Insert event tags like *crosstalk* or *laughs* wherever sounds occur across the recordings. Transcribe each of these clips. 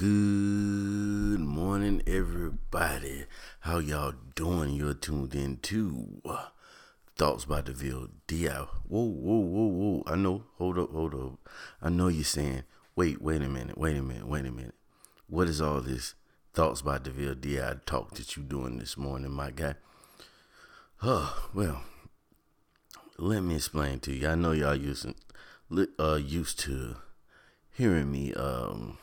Good morning, everybody. How y'all doing? You're tuned in to Thoughts by DeVille Dia. Whoa, whoa, whoa, whoa. I know. Hold up, hold up. I know you're saying, wait, wait a minute, wait a minute, wait a minute. What is all this Thoughts by DeVille Di talk that you doing this morning, my guy? Huh, well, let me explain to you. I know y'all using, uh, used to hearing me um,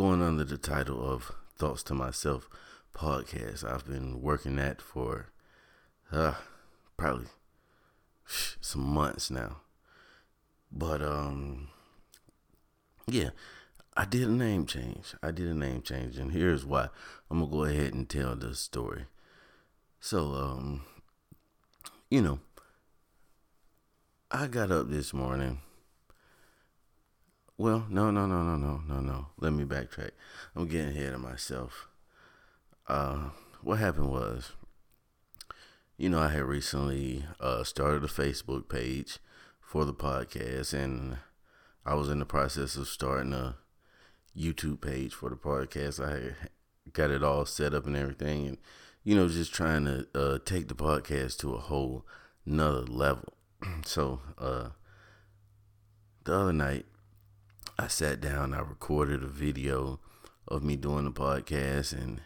going under the title of Thoughts to Myself podcast. I've been working that for uh, probably some months now. But um yeah, I did a name change. I did a name change and here's why. I'm going to go ahead and tell the story. So um you know, I got up this morning well, no, no, no, no, no, no, no. Let me backtrack. I'm getting ahead of myself. Uh, what happened was, you know, I had recently uh, started a Facebook page for the podcast, and I was in the process of starting a YouTube page for the podcast. I got it all set up and everything, and you know, just trying to uh, take the podcast to a whole another level. *clears throat* so, uh, the other night, I sat down, I recorded a video of me doing the podcast and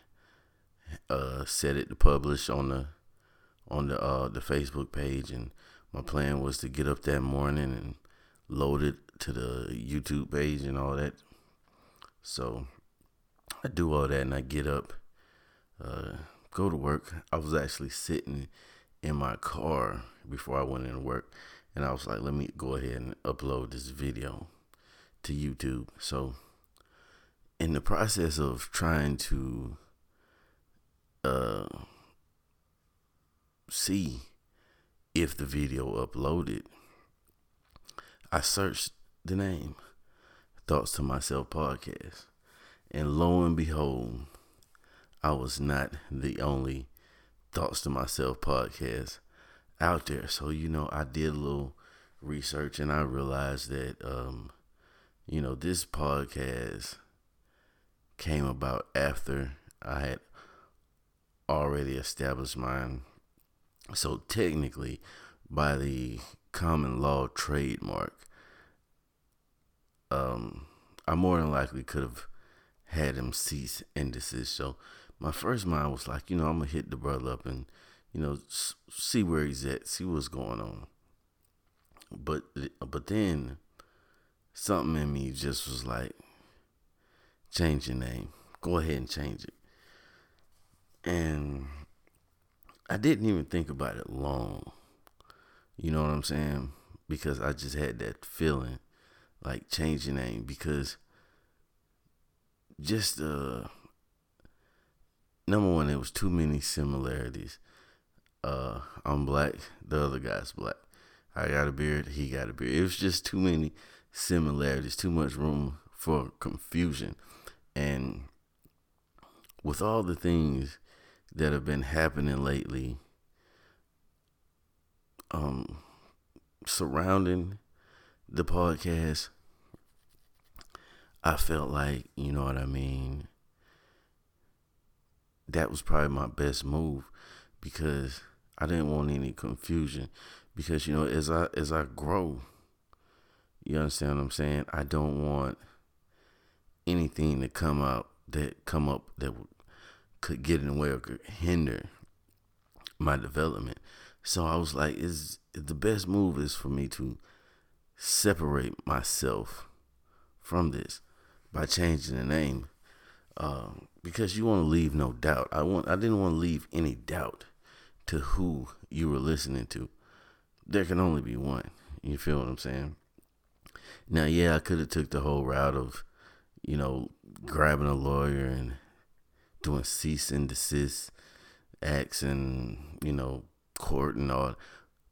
uh, set it to publish on the on the uh, the Facebook page. And my plan was to get up that morning and load it to the YouTube page and all that. So I do all that and I get up, uh, go to work. I was actually sitting in my car before I went into work, and I was like, let me go ahead and upload this video to YouTube. So, in the process of trying to uh, see if the video uploaded, I searched the name Thoughts to Myself podcast. And lo and behold, I was not the only Thoughts to Myself podcast out there. So, you know, I did a little research and I realized that um, you know, this podcast came about after I had already established mine. So technically, by the common law trademark, um, I more than likely could have had him cease and desist. So my first mind was like, you know, I'm gonna hit the brother up and, you know, see where he's at, see what's going on. But but then something in me just was like, change your name. Go ahead and change it. And I didn't even think about it long. You know what I'm saying? Because I just had that feeling like change your name because just uh number one, there was too many similarities. Uh I'm black, the other guy's black. I got a beard, he got a beard. It was just too many similarities, too much room for confusion. And with all the things that have been happening lately, um, surrounding the podcast, I felt like, you know what I mean? That was probably my best move because I didn't want any confusion. Because, you know, as I as I grow, you understand what I'm saying? I don't want anything to come out that come up that could get in the way or could hinder my development. So I was like, is the best move is for me to separate myself from this by changing the name. Um, because you want to leave no doubt. I want I didn't want to leave any doubt to who you were listening to. There can only be one. You feel what I'm saying? Now, yeah, I could have took the whole route of, you know, grabbing a lawyer and doing cease and desist acts and you know court and all,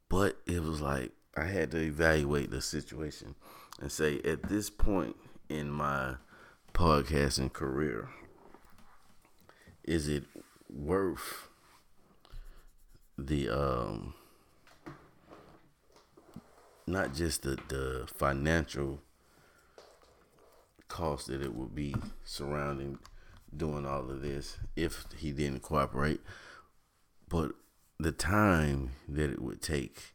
but it was like I had to evaluate the situation and say at this point in my podcasting career, is it worth the um not just the, the financial cost that it would be surrounding doing all of this if he didn't cooperate. But the time that it would take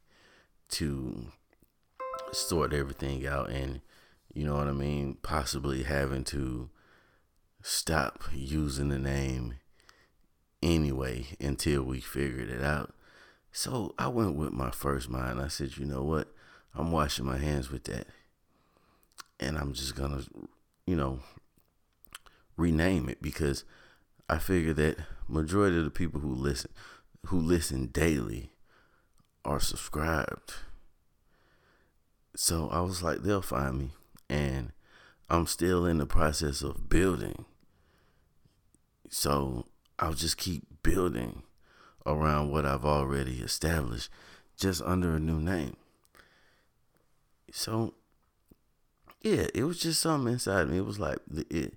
to sort everything out and you know what I mean, possibly having to stop using the name anyway until we figured it out. So I went with my first mind. I said, you know what? I'm washing my hands with that. And I'm just going to, you know, rename it because I figure that majority of the people who listen who listen daily are subscribed. So I was like, they'll find me. And I'm still in the process of building. So I'll just keep building around what I've already established just under a new name. So yeah, it was just something inside me. It was like the it,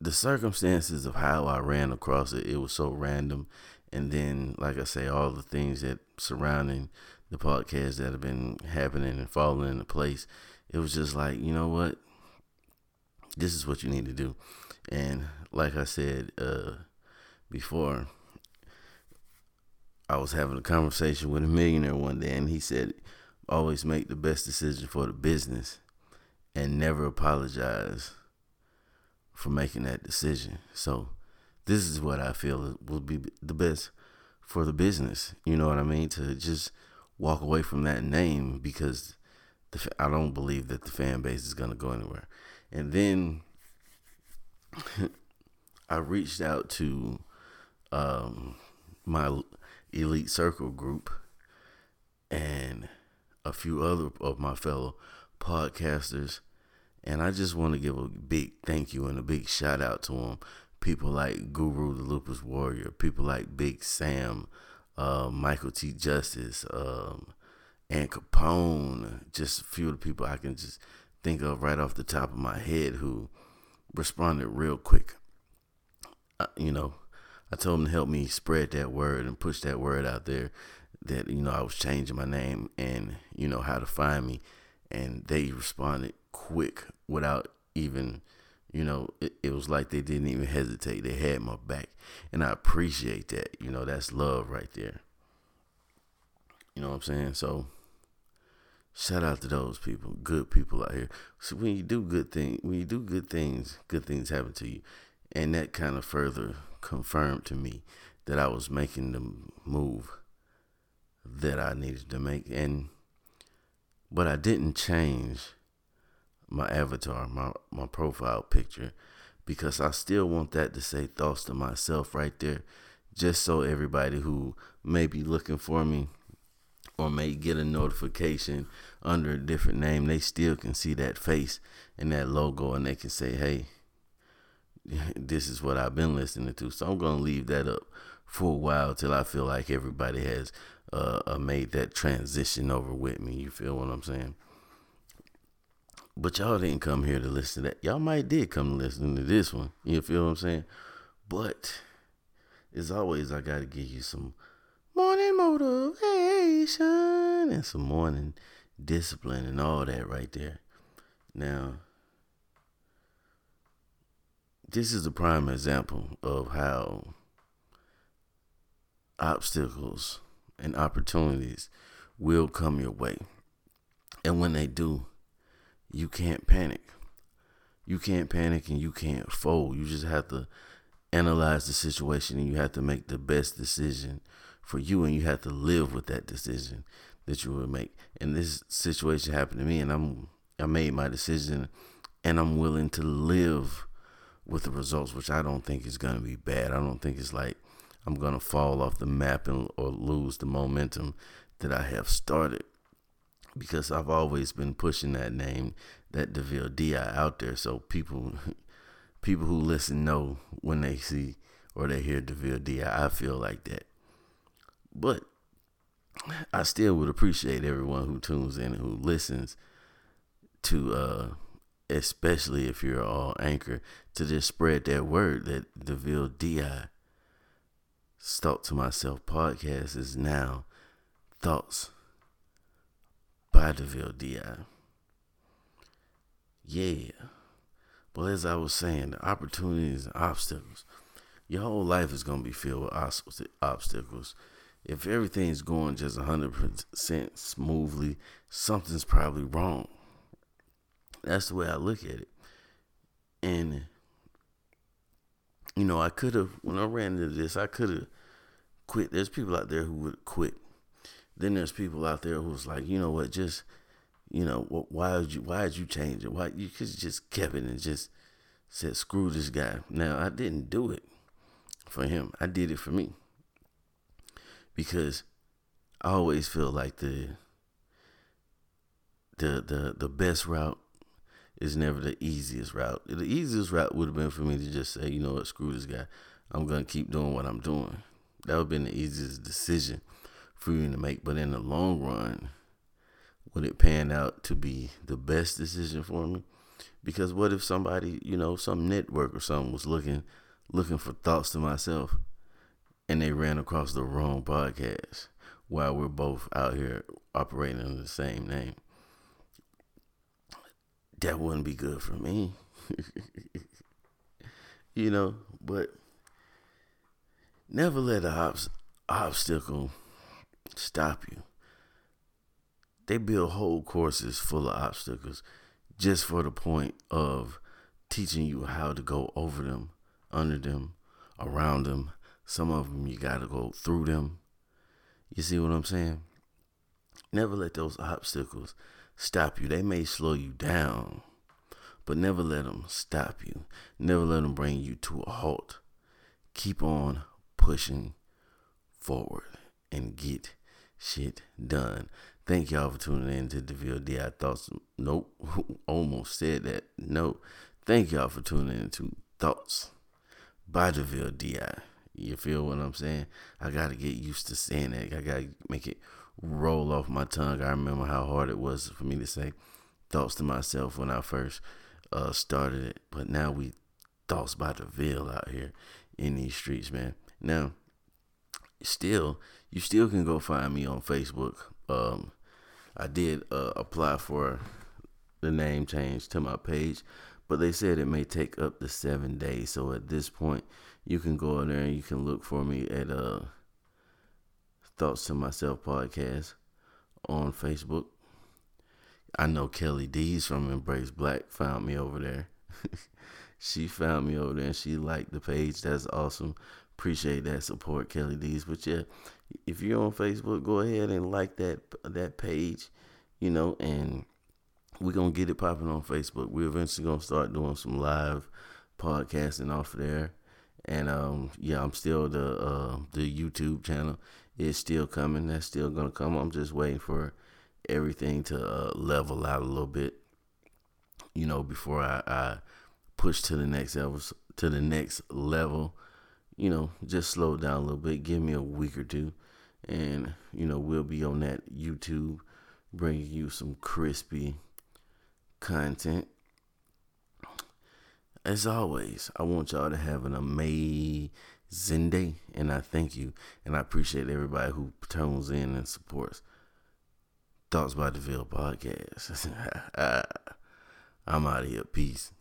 the circumstances of how I ran across it. It was so random, and then like I say, all the things that surrounding the podcast that have been happening and falling into place. It was just like you know what, this is what you need to do, and like I said uh, before, I was having a conversation with a millionaire one day, and he said, "Always make the best decision for the business, and never apologize for making that decision." So, this is what I feel will be the best for the business. You know what I mean? To just walk away from that name because the, I don't believe that the fan base is going to go anywhere. And then *laughs* I reached out to um, my elite circle group a few other of my fellow podcasters. And I just want to give a big thank you and a big shout out to them. People like Guru the Lupus Warrior, people like Big Sam, uh, Michael T. Justice, um, and Capone, just a few of the people I can just think of right off the top of my head who responded real quick you know, I told them to help me spread that word and push that word out there that, you know, I was changing my name and, you know, how to find me. And they responded quick without even, you know, it, it was like they didn't even hesitate. They had my back. And I appreciate that. You know, that's love right there. You know what I'm saying? So, shout out to those people, good people out here. So when you do good things, when you do good things, good things happen to you. And that kind of further confirmed to me that I was making the move that I needed to make. And but I didn't change my avatar, my, my profile picture, because I still want that to say thoughts to myself right there, just so everybody who may be looking for me or may get a notification under a different name, they still can see that face and that logo and they can say, hey, *laughs* this is what I've been listening to. So I'm gonna leave that up for a while till I feel like everybody has uh, uh, made that transition over with me. You feel what I'm saying? But y'all didn't come here to listen to that. Y'all might did come to listen to this one. You feel what I'm saying? But as always, I gotta give you some morning motivation and some morning discipline and all that right there. Now this is a prime example of how obstacles and opportunities will come your way. And when they do, you can't panic. You can't panic and you can't fold. You just have to analyze the situation and you have to make the best decision for you and you have to live with that decision that you will make. And this situation happened to me and I'm I made my decision and I'm willing to live with the results, which I don't think is going to be bad. I don't think it's like I'm going to fall off the map and, or lose the momentum that I have started because I've always been pushing that name, that Deville Di out there. So people, *laughs* people who listen know when they see or they hear Deville Di. I feel like that. But I still would appreciate everyone who tunes in and who listens to uh, especially if you're all anchor, to just spread that word that DeVille Di Thought to Myself podcast is now Thoughts by DeVille Di. Yeah. But as I was saying, the opportunities and obstacles, your whole life is going to be filled with obstacles. If everything's going just 100% smoothly, something's probably wrong. That's the way I look at it. And, you know, I could have, when I ran into this, I could have quit. There's people out there who would quit. Then there's people out there who's like, you know what, just, you know, why did you, why did you change it? Why you could just kept it and just said, screw this guy. Now I didn't do it for him. I did it for me because I always feel like the the the the best route is never the easiest route. The easiest route would have been for me to just say, you know what, screw this guy. I'm gonna keep doing what I'm doing. That would have been the easiest decision for you to make. But in the long run, would it pan out to be the best decision for me? Because what if somebody, you know, some network or something was looking looking for thoughts to myself and they ran across the wrong podcast while we're both out here operating under the same name. That wouldn't be good for me. *laughs* you know, but never let an obstacle stop you. They build whole courses full of obstacles just for the point of teaching you how to go over them, under them, around them. Some of them you got to go through them. You see what I'm saying? Never let those obstacles stop you. They may slow you down, but never let them stop you. Never let them bring you to a halt. Keep on pushing forward and get shit done. Thank y'all for tuning in to the VODI Thoughts. Nope, *laughs* almost said that. No, thank y'all for tuning in to Thoughts by the VODI. You feel what I'm saying? I gotta get used to saying that. I gotta make it roll off my tongue. I remember how hard it was for me to say thoughts to myself when I first uh, started it. But now we thoughts by the veil out here in these streets, man. Now, still, you still can go find me on Facebook. Um, I did uh, apply for the name change to my page, but they said it may take up to seven days. So at this point, you can go in there and you can look for me at uh, Thoughts to Myself podcast on Facebook. I know Kelly D's from Embrace Black found me over there. *laughs* she found me over there and she liked the page. That's awesome. Appreciate that support, Kelly D's. But yeah, if you're on Facebook, go ahead and like that that page, you know, and we're gonna get it popping on Facebook. We're eventually gonna start doing some live podcasting off of there. And um, yeah, I'm still the uh, the YouTube channel is still coming. That's still gonna come. I'm just waiting for everything to uh, level out a little bit, you know, before I, I push to the next level. To the next level you know, just slow down a little bit. Give me a week or two, and you know, we'll be on that YouTube, bringing you some crispy content. As always, I want y'all to have an amazing day, and I thank you, and I appreciate everybody who tunes in and supports Thoughts by the Ville podcast. *laughs* I'm out of here. Peace.